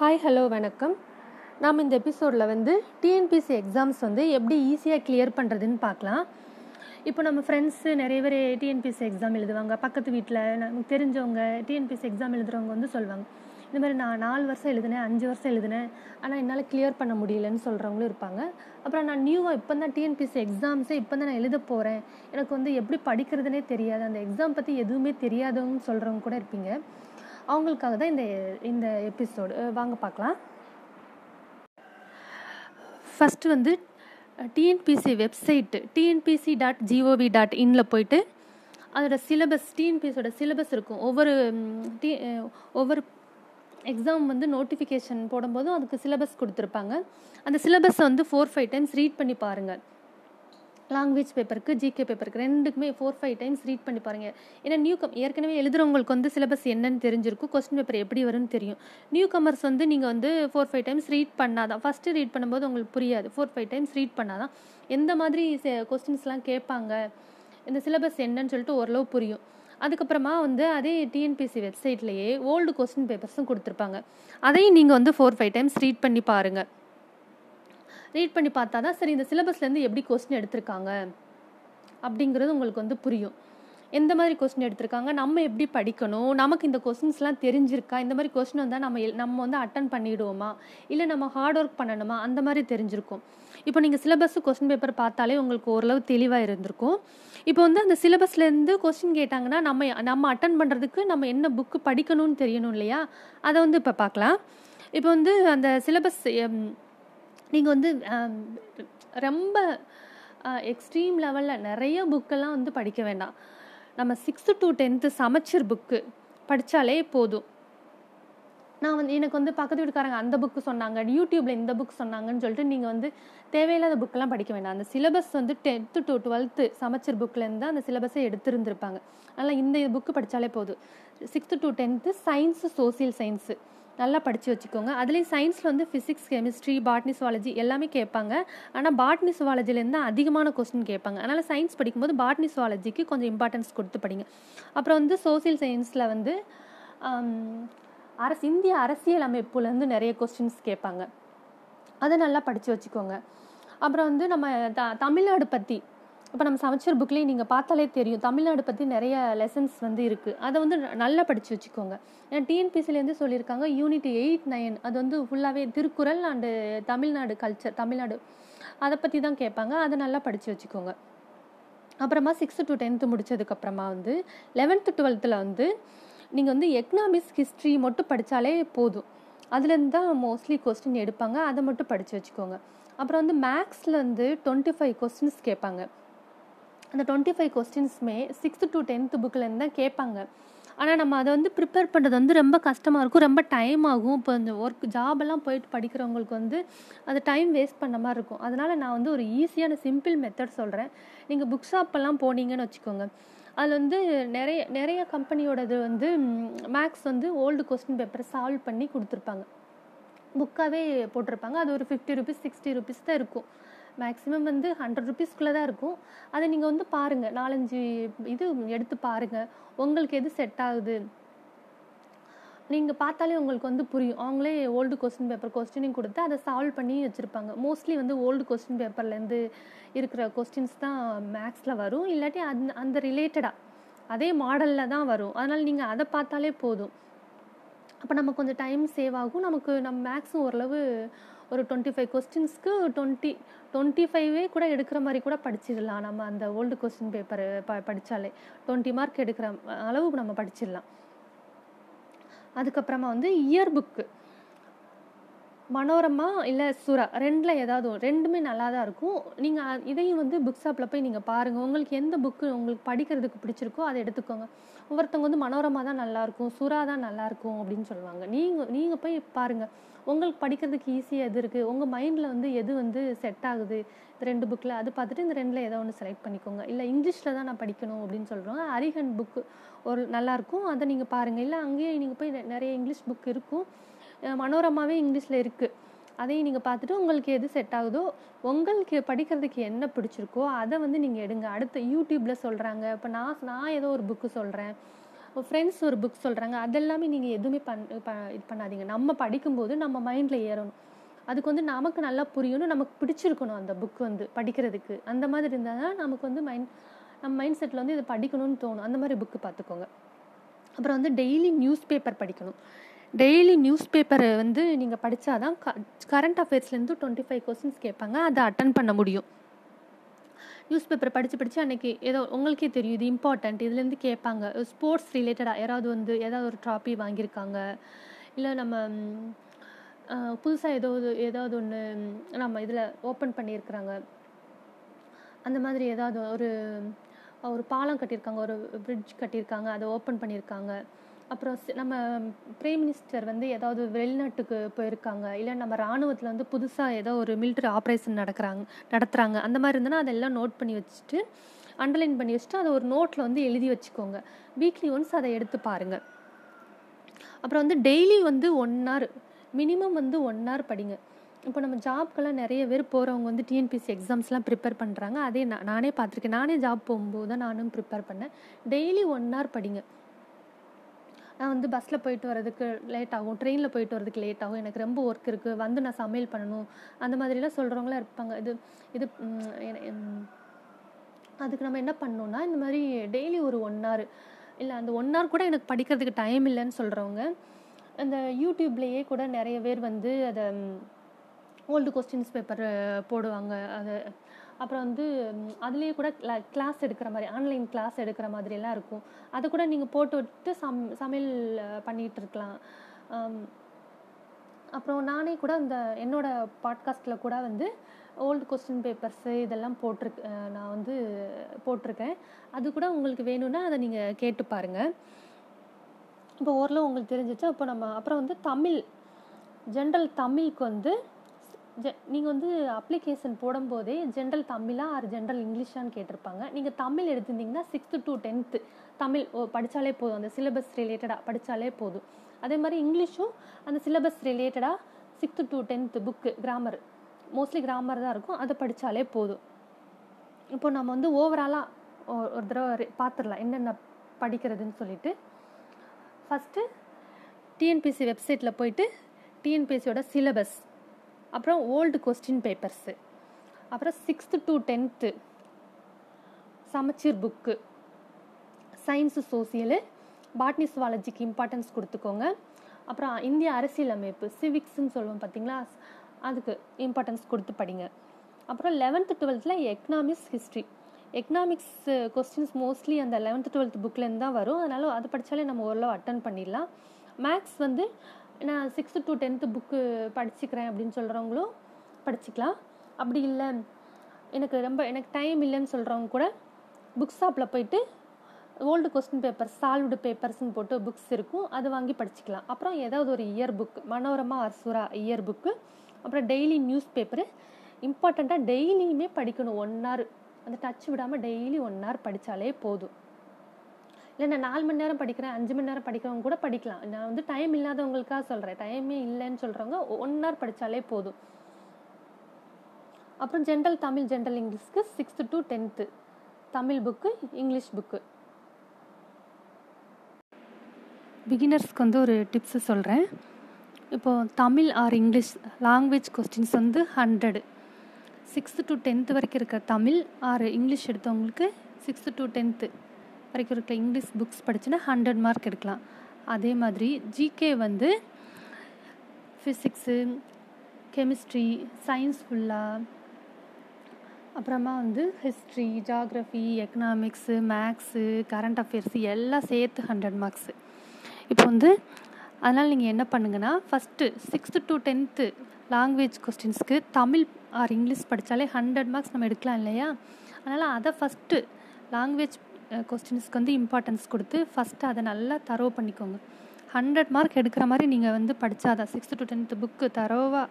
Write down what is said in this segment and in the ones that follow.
Hi hello வணக்கம். நாம் இந்த எபிசோடில் வந்து டிஎன்பிசி எக்ஸாம்ஸ் வந்து எப்படி ஈஸியாக கிளியர் பண்ணுறதுன்னு பார்க்கலாம். இப்போ நம்ம ஃப்ரெண்ட்ஸு நிறைய பேர் டிஎன்பிசி எக்ஸாம் எழுதுவாங்க. பக்கத்து வீட்டில் நமக்கு தெரிஞ்சவங்க டிஎன்பிசி எக்ஸாம் எழுதுகிறவங்க வந்து சொல்லுவாங்க. இந்த மாதிரி நான் நாலு வருஷம் எழுதினேன் அஞ்சு வருஷம் எழுதினேன். ஆனால் என்னால் கிளியர் பண்ண முடியலன்னு சொல்கிறவங்களும் இருப்பாங்க. அப்புறம் நான் நியூவாக இப்போ தான் டிஎன்பிசி எக்ஸாம்ஸே இப்போ தான் நான் எழுத போகிறேன் எனக்கு வந்து எப்படி படிக்கிறதுனே தெரியாது. அந்த எக்ஸாம் பற்றி எதுவுமே தெரியாதவங்க சொல்கிறவங்க கூட இருப்பீங்க. அவங்களுக்காக தான் இந்த இந்த எபிசோடு வாங்க பார்க்கலாம். ஃபஸ்ட்டு வந்து TNPSC website TNPSC dot GOV dot இனில் போயிட்டு அதோட சிலபஸ் டிஎன்பிசியோட சிலபஸ் இருக்கும். ஒவ்வொரு டி ஒவ்வொரு எக்ஸாம் வந்து நோட்டிஃபிகேஷன் போடும்போதும் அதுக்கு சிலபஸ் கொடுத்துருப்பாங்க. அந்த சிலபஸை வந்து ஃபோர் ஃபைவ் டைம்ஸ் ரீட் பண்ணி பாருங்கள் லாங்குவேஜ் பேப்பருக்கு ஜிகே பேப்பருக்கு ரெண்டுக்குமே ஃபோர் ஃபைவ் டைம்ஸ் ரீட் பண்ணி பாருங்கள் ஏன்னா நியூ கம் ஏற்கனவே எழுதுறவங்களுக்கு வந்து சிலபஸ் என்னன்னு தெரிஞ்சிருக்கும். கொஸ்டின் பேப்பர் எப்படி வரும்னு தெரியும். நியூ கமர்ஸ் வந்து நீங்கள் வந்து ஃபோர் ஃபைவ் டைம்ஸ் ரீட் பண்ணாதான். ஃபஸ்ட்டு ரீட் பண்ணும்போது உங்களுக்கு புரியாது. ஃபோர் ஃபைவ் டைம்ஸ் ரீட் பண்ணாதான். எந்த மாதிரி கொஸ்டின்ஸ்லாம் கேட்பாங்க? இந்த சிலபஸ் என்னன்னு சொல்லிட்டு ஓரளவு புரியும். அதுக்கப்புறமா வந்து அதே டிஎன்பிசி வெப்சைட்லேயே ஓல்டு கொஸ்டின் பேப்பர்ஸும் கொடுத்துருப்பாங்க. அதையும் நீங்கள் வந்து ஃபோர் ஃபைவ் டைம்ஸ் ரீட் பண்ணி பாருங்கள் ரீட் பண்ணி பார்த்தா தான் சரி இந்த சிலபஸ்லேருந்து எப்படி கொஸ்டின் எடுத்திருக்காங்க அப்படிங்கிறது உங்களுக்கு வந்து புரியும். எந்த மாதிரி கொஸ்டின் எடுத்திருக்காங்க நம்ம எப்படி படிக்கணும் நமக்கு இந்த கொஸ்டின்ஸ்லாம் தெரிஞ்சிருக்கா இந்த மாதிரி கொஸ்டின் வந்தால் நம்ம நம்ம வந்து அட்டன் பண்ணிவிடுவோமா இல்லை நம்ம ஹார்ட் ஒர்க் பண்ணணுமா அந்த மாதிரி தெரிஞ்சிருக்கும். இப்போ நீங்கள் சிலபஸ் கொஸ்டின் பேப்பர் பார்த்தாலே உங்களுக்கு ஓரளவு தெளிவாக இருந்திருக்கும். இப்போ வந்து அந்த சிலபஸ்லேருந்து கொஸ்டின் கேட்டாங்கன்னா நம்ம நம்ம அட்டன் பண்ணுறதுக்கு நம்ம என்ன புக்கு படிக்கணும்னு தெரியணும் இல்லையா அதை வந்து இப்போ பார்க்கலாம். இப்போ வந்து அந்த சிலபஸ் நீங்கள் வந்து ரொம்ப எக்ஸ்ட்ரீம் லெவலில் நிறைய புக்கெல்லாம் வந்து படிக்க வேண்டாம். நம்ம sixth to tenth Samacheer book படித்தாலே போதும். நான் வந்து எனக்கு வந்து பக்கத்து வீட்டுக்காரங்க அந்த புக்கு சொன்னாங்க யூடியூப்பில் இந்த புக் சொன்னாங்கன்னு சொல்லிட்டு நீங்கள் வந்து தேவையில்லாத புக்கெல்லாம் படிக்க வேண்டாம். அந்த சிலபஸ் வந்து டென்த்து டு டுவெல்த்து சமைச்சர் புக்லேருந்து அந்த சிலபஸை எடுத்திருந்துருப்பாங்க. அதனால் இந்த புக்கு படித்தாலே போதும். Sixth to tenth science social science நல்லா படித்து வச்சுக்கோங்க. அதுலேயும் சயின்ஸில் வந்து ஃபிசிக்ஸ் கெமிஸ்ட்ரி பாட்னி சுவாலஜி எல்லாமே கேட்பாங்க. ஆனால் பாட்னி சுவாலஜிலேருந்து தான் அதிகமான கொஸ்டின் கேட்பாங்க. அதனால் சயின்ஸ் படிக்கும்போது பாட்னி சுவாலஜிக்கு கொஞ்சம் இம்பார்ட்டன்ஸ் கொடுத்து படிங்க. அப்புறம் வந்து சோசியல் சயின்ஸில் வந்து அரசு இந்திய அரசியல் அமைப்புலேருந்து நிறைய கொஸ்டின்ஸ் கேட்பாங்க. அதை நல்லா படித்து வச்சுக்கோங்க. அப்புறம் வந்து நம்ம த தமிழ்நாடு பற்றி இப்போ நம்ம சமைச்சர் புக்லேயும் நீங்கள் பார்த்தாலே தெரியும். தமிழ்நாடு பற்றி நிறைய லெசன்ஸ் வந்து இருக்குது அதை வந்து நல்லா படித்து வச்சுக்கோங்க. ஏன்னா டிஎன்பிசிலேருந்து சொல்லியிருக்காங்க யூனிட் எயிட் நைன் அது வந்து ஃபுல்லாகவே திருக்குறள் அண்டு தமிழ்நாடு கல்ச்சர் தமிழ்நாடு. அதை பற்றி தான் கேட்பாங்க. அதை நல்லா படித்து வச்சுக்கோங்க. அப்புறமா சிக்ஸ்த்து டு டென்த்து முடித்ததுக்கப்புறமா வந்து லெவன்த்து டுவெல்த்தில் வந்து நீங்கள் வந்து எக்கனாமிக்ஸ் ஹிஸ்ட்ரி மட்டும் படித்தாலே போதும். அதுலேருந்து தான் மோஸ்ட்லி கொஸ்டின் எடுப்பாங்க. அதை மட்டும் படித்து வச்சுக்கோங்க. அப்புறம் வந்து மேக்ஸில் வந்து டுவெண்ட்டி ஃபைவ் கொஸ்டின்ஸ் கேட்பாங்க. அந்த டுவெண்ட்டி ஃபைவ் கொஸ்டின்ஸுமே சிக்ஸ்த்து டு டென்த்து புக்கிலேருந்து தான் கேட்பாங்க. ஆனால் நம்ம அதை வந்து ப்ரிப்பேர் பண்ணுறது வந்து ரொம்ப கஷ்டமாக இருக்கும். ரொம்ப டைம் ஆகும். இப்போ இந்த ஒர்க் ஜாபெல்லாம் போயிட்டு படிக்கிறவங்களுக்கு வந்து அது டைம் வேஸ்ட் பண்ண மாதிரி இருக்கும். அதனால் நான் வந்து ஒரு ஈஸியான சிம்பிள் மெத்தட் சொல்கிறேன் நீங்கள் புக் ஷாப்பெல்லாம் போனீங்கன்னு வச்சுக்கோங்க. அதில் வந்து நிறைய நிறைய கம்பெனியோடது வந்து மேக்ஸ் வந்து ஓல்டு கொஸ்டின் பேப்பரை சால்வ் பண்ணி கொடுத்துருப்பாங்க. புக்காகவே போட்டிருப்பாங்க. அது ஒரு ஃபிஃப்டி ருபீஸ் சிக்ஸ்டி ருபீஸ் தான் இருக்கும். மேக்ஸிமம் வந்து ஹண்ட்ரட் ருபீஸ்க்குள்ளே தான் இருக்கும். அதை நீங்கள் வந்து பாருங்கள் நாலஞ்சு இது எடுத்து பாருங்கள் உங்களுக்கு எது செட் ஆகுது? நீங்கள் பார்த்தாலே உங்களுக்கு வந்து புரியும். அவங்களே ஓல்டு கொஸ்டின் பேப்பர் கொஸ்டினிங் கொடுத்து அதை சால்வ் பண்ணி வச்சுருப்பாங்க. மோஸ்ட்லி வந்து ஓல்டு கொஸ்டின் பேப்பர்லேருந்து இருக்கிற கொஸ்டின்ஸ் தான் மேக்ஸில் வரும். இல்லாட்டி அந்த அந்த ரிலேட்டடாக அதே மாடலில் தான் வரும். அதனால் நீங்கள் அதை பார்த்தாலே போதும். அப்போ நம்ம கொஞ்சம் டைம் சேவ் ஆகும். நமக்கு நம்ம மேக்ஸும் ஓரளவு ஒரு டுவெண்ட்டி ஃபைவ் கொஸ்டின்ஸ்க்கு டுவெண்ட்டி டுவெண்ட்டி ஃபைவே கூட எடுக்கிற மாதிரி கூட படிச்சிடலாம். நம்ம அந்த ஓல்டு கொஸ்டின் பேப்பர் ப படித்தாலே டுவெண்ட்டி மார்க் எடுக்கிற அளவுக்கு நம்ம படிச்சிடலாம். அதுக்கப்புறமா வந்து இயர் புக்கு மனோரமா இல்லை சுரா? ரெண்டில் ஏதாவது ரெண்டுமே நல்லா தான் இருக்கும் நீங்கள் இதையும் வந்து புக் ஷாப்பில் போய் நீங்கள் பாருங்கள் உங்களுக்கு எந்த புக்கு உங்களுக்கு படிக்கிறதுக்கு பிடிச்சிருக்கோ அதை எடுத்துக்கோங்க. ஒவ்வொருத்தவங்க வந்து மனோரமா தான் நல்லாயிருக்கும் சுறா தான் நல்லாயிருக்கும் அப்படின்னு சொல்லுவாங்க. நீங்கள் நீங்கள் போய் பாருங்கள் உங்களுக்கு படிக்கிறதுக்கு ஈஸியாக எது இருக்குது உங்கள் மைண்டில் வந்து எது வந்து செட் ஆகுது? இந்த ரெண்டு புக்கில் அது பார்த்துட்டு இந்த ரெண்டில் ஏதோ ஒன்று செலக்ட் பண்ணிக்கோங்க. இல்லை இங்கிலீஷில் தான் நான் படிக்கணும் அப்படின்னு சொல்கிறோம் அரிஹன் புக்கு ஒரு நல்லாயிருக்கும் அதை நீங்கள் பாருங்கள் இல்லை அங்கேயே நீங்கள் போய் நிறைய இங்கிலீஷ் புக் இருக்கும். மனோரமாவே இங்கிலீஷில் இருக்குது அதையும் நீங்கள் பார்த்துட்டு உங்களுக்கு எது செட் ஆகுதோ உங்களுக்கு படிக்கிறதுக்கு என்ன பிடிச்சிருக்கோ அதை வந்து நீங்கள் எடுங்க. அடுத்து யூடியூப்பில் சொல்கிறாங்க இப்போ நான் நான் ஏதோ ஒரு புக்கு சொல்கிறேன் ஃப்ரெண்ட்ஸ் ஒரு புக் சொல்கிறாங்க அதெல்லாமே நீங்கள் எதுவுமே பண் ப இது பண்ணாதீங்க. நம்ம படிக்கும்போது நம்ம மைண்டில் ஏறணும். அதுக்கு வந்து நமக்கு நல்லா புரியணும். நமக்கு பிடிச்சிருக்கணும் அந்த புக் வந்து படிக்கிறதுக்கு. அந்த மாதிரி இருந்தால் தான் நமக்கு வந்து மைண்ட் நம்ம மைண்ட் செட்டில் வந்து இதை படிக்கணும்னு தோணும். அந்த மாதிரி புக்கு பார்த்துக்கோங்க. அப்புறம் வந்து டெய்லி நியூஸ் பேப்பர் படிக்கணும். டெய்லி நியூஸ் பேப்பரை வந்து நீங்கள் படித்தாதான் க கரண்ட் அஃபேர்ஸ்லேருந்து டுவெண்ட்டி ஃபைவ் கொஸ்டின்ஸ் கேட்பாங்க. அதை அட்டன் பண்ண முடியும். நியூஸ் பேப்பர் படித்து படித்து அன்றைக்கி ஏதோ உங்களுக்கே தெரியும் இது இம்பார்ட்டண்ட் இதுலேருந்து கேட்பாங்க. ஸ்போர்ட்ஸ் ரிலேட்டடாக யாராவது வந்து ஏதாவது ஒரு ட்ராஃபி வாங்கியிருக்காங்க. இல்லை நம்ம புதுசாக ஏதோ ஏதாவது ஒன்று நம்ம இதில் ஓப்பன் பண்ணியிருக்கிறாங்க. அந்த மாதிரி ஏதாவது ஒரு ஒரு பாலம் கட்டியிருக்காங்க. ஒரு பிரிட்ஜ் கட்டியிருக்காங்க. அதை ஓப்பன் பண்ணியிருக்காங்க. அப்புறம் நம்ம பிரைம் மினிஸ்டர் வந்து ஏதாவது வெளிநாட்டுக்கு போயிருக்காங்க. இல்லை நம்ம இராணுவத்தில் வந்து புதுசாக ஏதோ ஒரு மிலிட்ரி ஆப்ரேஷன் நடக்கிறாங்க நடத்துகிறாங்க அந்த மாதிரி இருந்ததுன்னா அதெல்லாம் நோட் பண்ணி வச்சுட்டு அண்டர்லைன் பண்ணி வச்சுட்டு அதை ஒரு நோட்டில் வந்து எழுதி வச்சுக்கோங்க. வீக்லி ஒன்ஸ் அதை எடுத்து பாருங்கள் அப்புறம் வந்து டெய்லி வந்து ஒன் ஹவர் மினிமம் வந்து ஒன் ஹவர் படிங்க. இப்போ நம்ம ஜாப்க்கெல்லாம் நிறைய பேர் போகிறவங்க வந்து டிஎன்பிசி எக்ஸாம்ஸ்லாம் ப்ரிப்பேர் பண்ணுறாங்க அதே நான் நானே பார்த்துருக்கேன். நானே ஜாப் போகும்போது தான் நானும் ப்ரிப்பேர் பண்ணேன். டெய்லி ஒன் ஹவர் படிங்க. நான் வந்து பஸ்ஸில் போயிட்டு வரதுக்கு லேட் ஆகும். ட்ரெயினில் போயிட்டு வரதுக்கு லேட் ஆகும். எனக்கு ரொம்ப ஒர்க் இருக்குது வந்து நான் சமையல் பண்ணணும். அந்த மாதிரிலாம் சொல்கிறவங்களாம் இருப்பாங்க. இது இது அதுக்கு நம்ம என்ன பண்ணோன்னா இந்த மாதிரி டெய்லி ஒரு ஒன் ஹவர் இல்லை அந்த ஒன் ஹவர் கூட எனக்கு படிக்கிறதுக்கு டைம் இல்லைன்னு சொல்கிறவங்க அந்த யூடியூப்லேயே கூட நிறைய பேர் வந்து அதை ஓல்டு கொஸ்டின்ஸ் பேப்பர் போடுவாங்க. அதை அப்புறம் வந்து அதுலேயே கூட கிளாஸ் எடுக்கிற மாதிரி ஆன்லைன் கிளாஸ் எடுக்கிற மாதிரியெல்லாம் இருக்கும். அதை கூட நீங்கள் போட்டு விட்டு சம் சமையல் பண்ணிகிட்டு இருக்கலாம். அப்புறம் நானே கூட அந்த என்னோடய பாட்காஸ்ட்டில் கூட வந்து ஓல்டு கொஸ்டின் பேப்பர்ஸு இதெல்லாம் போட்டிருக்கு நான் வந்து போட்டிருக்கேன். அது கூட உங்களுக்கு வேணும்னா அதை நீங்கள் கேட்டு பாருங்கள் இப்போ ஓரளவு உங்களுக்கு தெரிஞ்சிச்சு அப்போ நம்ம அப்புறம் வந்து தமிழ் ஜென்ரல் தமிழுக்கு வந்து ஜெ நீங்கள் வந்து அப்ளிகேஷன் போடும்போதே ஜென்ரல் தமிழா ஆர் ஜென்ரல் இங்கிலீஷான்னு கேட்டிருப்பாங்க. நீங்கள் தமிழ் எடுத்திருந்தீங்கன்னா சிக்ஸ்த்து டு டென்த்து தமிழ் ஓ படித்தாலே போதும். அந்த சிலபஸ் ரிலேட்டடாக படித்தாலே போதும். அதே மாதிரி இங்கிலீஷும் அந்த சிலபஸ் ரிலேட்டடாக sixth to tenth book grammar mostly grammar தான் இருக்கும். அதை படித்தாலே போதும். இப்போ நம்ம வந்து ஓவராலாக ஒரு தடவை பார்த்துடலாம் என்னென்ன படிக்கிறதுன்னு சொல்லிட்டு. ஃபஸ்ட்டு டிஎன்பிசி வெப்சைட்டில் போயிட்டு டிஎன்பிசியோட சிலபஸ் அப்புறம் ஓல்டு கொஸ்டின் பேப்பர்ஸு. அப்புறம் sixth to tenth Samacheer book. Science social botany சுவாலஜிக்கு importance கொடுத்துக்கோங்க. அப்புறம் இந்திய அரசியலமைப்பு சிவிக்ஸ்ன்னு சொல்லுவோம் பார்த்தீங்களா? அதுக்கு இம்பார்ட்டன்ஸ் கொடுத்து படிங்க. அப்புறம் லெவன்த்து டுவெல்த்தில் economics history. Economics questions mostly அந்த லெவன்த்து டுவெல்த் புக்லேருந்து தான் வரும். அதனால் அது படித்தாலே நம்ம ஓரளவு அட்டன் பண்ணிடலாம். மேக்ஸ் வந்து நான் சிக்ஸ்த்து டு டென்த்து புக்கு படிச்சுக்கிறேன் அப்படின்னு சொல்கிறவங்களும் படிச்சுக்கலாம். அப்படி இல்லை. எனக்கு ரொம்ப எனக்கு டைம் இல்லைன்னு சொல்கிறவங்க கூட புக் ஷாப்பில் போயிட்டு ஓல்டு கொஸ்டின் பேப்பர் சால்வ்டு பேப்பர்ஸ்னு போட்டு புக்ஸ் இருக்கும். அது வாங்கி படிச்சுக்கலாம். அப்புறம் ஏதாவது ஒரு இயர் புக் மனோரமா அசுரா இயர் புக்கு அப்புறம் டெய்லி நியூஸ் பேப்பரு இம்பார்ட்டண்ட்டாக டெய்லியுமே படிக்கணும். ஒன் ஹவர் அந்த டச் விடாமல் டெய்லி ஒன் ஹவர் படித்தாலே போதும். இல்லை நான் நாலு மணி நேரம் படிக்கிறேன் அஞ்சு மணி நேரம் படிக்கிறவங்க கூட படிக்கலாம். நான் வந்து டைம் இல்லாதவங்களுக்காக சொல்கிறேன் டைமே இல்லைன்னு சொல்கிறவங்க ஒன் ஹவர் படித்தாலே போதும். அப்புறம் general Tamil general இங்கிலீஷ்க்கு sixth to tenth Tamil book English book பிகினர்ஸ்க்கு வந்து ஒரு டிப்ஸு சொல்கிறேன் இப்போது Tamil or English language questions வந்து ஹண்ட்ரடு சிக்ஸ்த்து டு டென்த்து வரைக்கும் இருக்க தமிழ் ஆர் இங்கிலீஷ் எடுத்தவங்களுக்கு சிக்ஸ்த்து டு டென்த்து வரைக்கும் இருக்க இங்கிலீஷ் புக்ஸ் படிச்சுன்னா ஹண்ட்ரட் மார்க் எடுக்கலாம். அதே மாதிரி ஜிகே வந்து ஃபிசிக்ஸு கெமிஸ்ட்ரி சயின்ஸ் ஃபுல்லாக அப்புறமா வந்து history geography economics maths current affairs எல்லாம் சேர்த்து ஹண்ட்ரட் மார்க்ஸு இப்போ வந்து அதனால் நீங்கள் என்ன பண்ணுங்கன்னா first sixth to tenth language கொஸ்டின்ஸ்க்கு Tamil or English படித்தாலே ஹண்ட்ரட் மார்க்ஸ் நம்ம எடுக்கலாம் இல்லையா? அதனால் அதை ஃபஸ்ட்டு லாங்குவேஜ் கொஸ்டின்ஸ்க்கு வந்து இம்பார்ட்டன்ஸ் கொடுத்து ஃபஸ்ட்டு அதை நல்லா தரவு பண்ணிக்கோங்க. ஹண்ட்ரட் மார்க் எடுக்கிற மாதிரி நீங்கள் வந்து படித்தாதான் சிக்ஸ்த்து டு டென்த்து புக்கு தரோவாக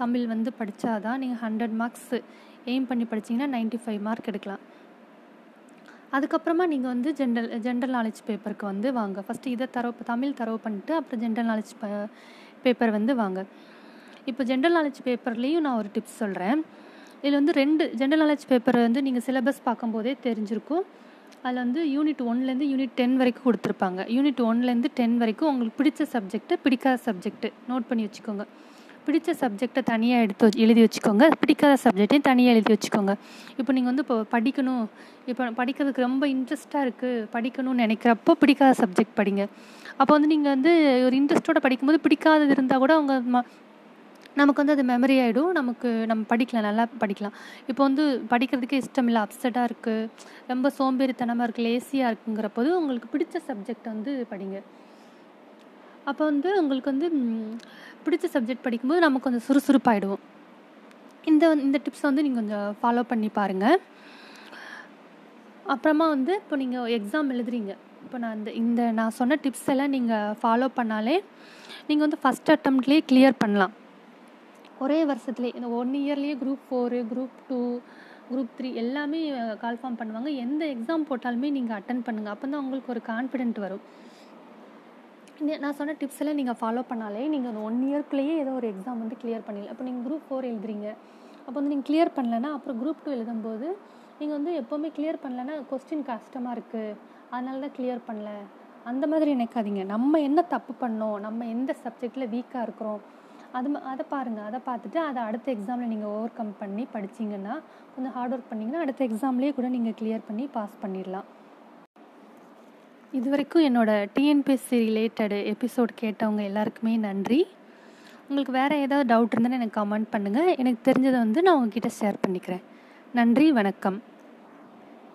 தமிழ் வந்து படித்தாதான் நீங்கள் ஹண்ட்ரட் மார்க்ஸு எய்ம் பண்ணி படிச்சிங்கன்னா நைன்ட்டி ஃபைவ் மார்க் எடுக்கலாம். அதுக்கப்புறமா நீங்கள் வந்து ஜென்ரல் ஜென்ரல் நாலேஜ் பேப்பருக்கு வந்து வாங்க. ஃபஸ்ட்டு இதை தரவு தமிழ் தரவு பண்ணிட்டு அப்புறம் ஜென்ரல் நாலேஜ் பேப்பர் வந்து வாங்க. இப்போ ஜென்ரல் நாலேஜ் பேப்பர்லேயும் நான் ஒரு டிப்ஸ் சொல்கிறேன் இதில் வந்து ரெண்டு ஜென்ரல் நாலேஜ் பேப்பர் வந்து நீங்கள் சிலபஸ் பார்க்கும்போதே தெரிஞ்சிருக்கும். அதில் வந்து யூனிட் ஒன்லேருந்து யூனிட் டென் வரைக்கும் கொடுத்துருப்பாங்க. யூனிட் ஒன்லேருந்து டென் வரைக்கும் உங்களுக்கு பிடிச்ச சப்ஜெக்ட்டு பிடிக்காத சப்ஜெக்ட்டு நோட் பண்ணி வச்சுக்கோங்க. பிடிச்ச சப்ஜெக்டை தனியாக எடுத்து எழுதி வச்சுக்கோங்க. பிடிக்காத சப்ஜெக்டையும் தனியாக எழுதி வச்சுக்கோங்க. இப்போ நீங்கள் வந்து இப்போ படிக்கணும். இப்போ படிக்கிறதுக்கு ரொம்ப இன்ட்ரெஸ்ட்டாக இருக்குது படிக்கணும்னு நினைக்கிறப்போ பிடிக்காத சப்ஜெக்ட் படிங்க. அப்போ வந்து நீங்கள் வந்து ஒரு இன்ட்ரெஸ்ட்டோட படிக்கும்போது பிடிக்காதது இருந்தால் கூட அவங்க நமக்கு வந்து அது மெமரி ஆகிடும் நமக்கு நம்ம படிக்கலாம் நல்லா படிக்கலாம். இப்போ வந்து படிக்கிறதுக்கே இஷ்டம் இல்லை அப்செட்டாக இருக்குது ரொம்ப சோம்பேறித்தனமாக இருக்குது லேசியாக இருக்குங்கிற போது உங்களுக்கு பிடிச்ச சப்ஜெக்ட் வந்து படிங்க. அப்போ வந்து உங்களுக்கு வந்து பிடிச்ச சப்ஜெக்ட் படிக்கும்போது நமக்கு கொஞ்சம் சுறுசுறுப்பாகிடுவோம் இந்த இந்த டிப்ஸை வந்து நீங்கள் கொஞ்சம் ஃபாலோ பண்ணி பாருங்கள் அப்புறமா வந்து இப்போ நீங்கள் எக்ஸாம் எழுதுறீங்க. இப்போ நான் இந்த இந்த நான் சொன்ன டிப்ஸ் எல்லாம் நீங்கள் ஃபாலோ பண்ணாலே நீங்கள் வந்து ஃபஸ்ட் அட்டம்ப்ட்லேயே கிளியர் பண்ணலாம். ஒரே வருஷத்துலேயே இந்த one இயர்லேயே group four group two group three எல்லாமே கால்ஃபார்ம் பண்ணுவாங்க. எந்த எக்ஸாம் போட்டாலுமே நீங்கள் அட்டன் பண்ணுங்கள் அப்போ தான் உங்களுக்கு ஒரு கான்ஃபிடென்ட் வரும். நான் சொன்ன டிப்ஸ் எல்லாம் நீங்கள் ஃபாலோ பண்ணாலே நீங்கள் அந்த ஒன் இயர்க்குள்ளேயே ஏதோ ஒரு எக்ஸாம் வந்து கிளியர் பண்ணிடலாம். அப்போ நீங்கள் குரூப் ஃபோர் எழுதுறீங்க. அப்போ வந்து நீங்கள் கிளியர் பண்ணலன்னா அப்புறம் குரூப் டூ எழுதும்போது நீங்கள் வந்து எப்போவுமே கிளியர் பண்ணலைன்னா கொஸ்டின் கஷ்டமாக இருக்குது அதனால தான் கிளியர் பண்ணல. அந்த மாதிரி நினைக்காதீங்க. நம்ம என்ன தப்பு பண்ணோம்? நம்ம எந்த சப்ஜெக்டில் வீக்காக இருக்கிறோம்? அது அதை பாருங்கள் அதை பார்த்துட்டு அதை அடுத்த எக்ஸாமில் நீங்கள் ஓவர் கம் பண்ணி படிச்சிங்கன்னா கொஞ்சம் ஹார்ட் ஒர்க் பண்ணிங்கன்னா அடுத்த எக்ஸாம்லேயே கூட நீங்கள் கிளியர் பண்ணி பாஸ் பண்ணிடலாம். இது வரைக்கும் என்னோடய டிஎன்பிஎஸ்சி ரிலேட்டடு எபிசோட் கேட்டவங்க எல்லாருக்குமே நன்றி. உங்களுக்கு வேறு ஏதாவது டவுட் இருந்தால் எனக்கு கமெண்ட் பண்ணுங்கள் எனக்கு தெரிஞ்சதை வந்து நான் உங்ககிட்ட ஷேர் பண்ணிக்கிறேன். நன்றி வணக்கம்.